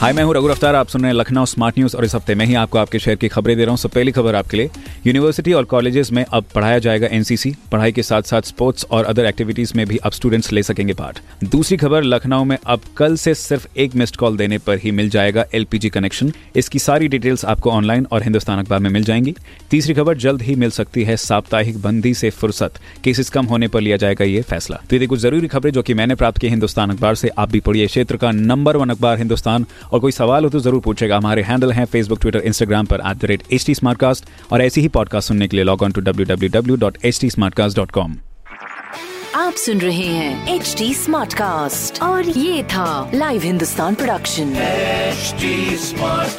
हाय, मैं हूँ रघु अफ्तार आप सुन रहे हैं लखनऊ स्मार्ट न्यूज़ और इस हफ़्ते में ही आपको आपके शहर की खबरें दे रहा हूँ। सब पहली खबर आपके लिए। यूनिवर्सिटी और कॉलेजेस में अब पढ़ाया जाएगा एनसीसी। पढ़ाई के साथ साथ स्पोर्ट्स और अदर एक्टिविटीज़ में भी अब स्टूडेंट्स ले सकेंगे पार्ट दूसरी खबर, लखनऊ में अब कल से सिर्फ़ एक मिस्ड कॉल देने पर ही मिल जाएगा एलपीजी कनेक्शन। इसकी सारी डिटेल्स आपको ऑनलाइन और हिंदुस्तान अखबार में मिल जाएँगी। तीसरी खबर, जल्द ही मिल सकती है साप्ताहिक बंदी से फुर्सत। केसेस कम होने पर लिया जाएगा ये फैसला। तो ये कुछ ज़रूरी खबरें जो कि मैंने प्राप्त की हिंदुस्तान अखबार से, आप भी पढ़िए। क्षेत्र का नंबर वन अखबार हिंदुस्तान और कोई सवाल हो तो ज़रूर पूछेगा। हमारे हैंडल हैं फेसबुक ट्विटर इंस्टाग्राम पर at the rate H T और ऐसी ही पॉडकास्ट सुनने के लिए log on to W W W dot H T आप सुन रहे हैं एच टी स्मार्ट कास्ट और ये था live Hindustan production HD Smartcast.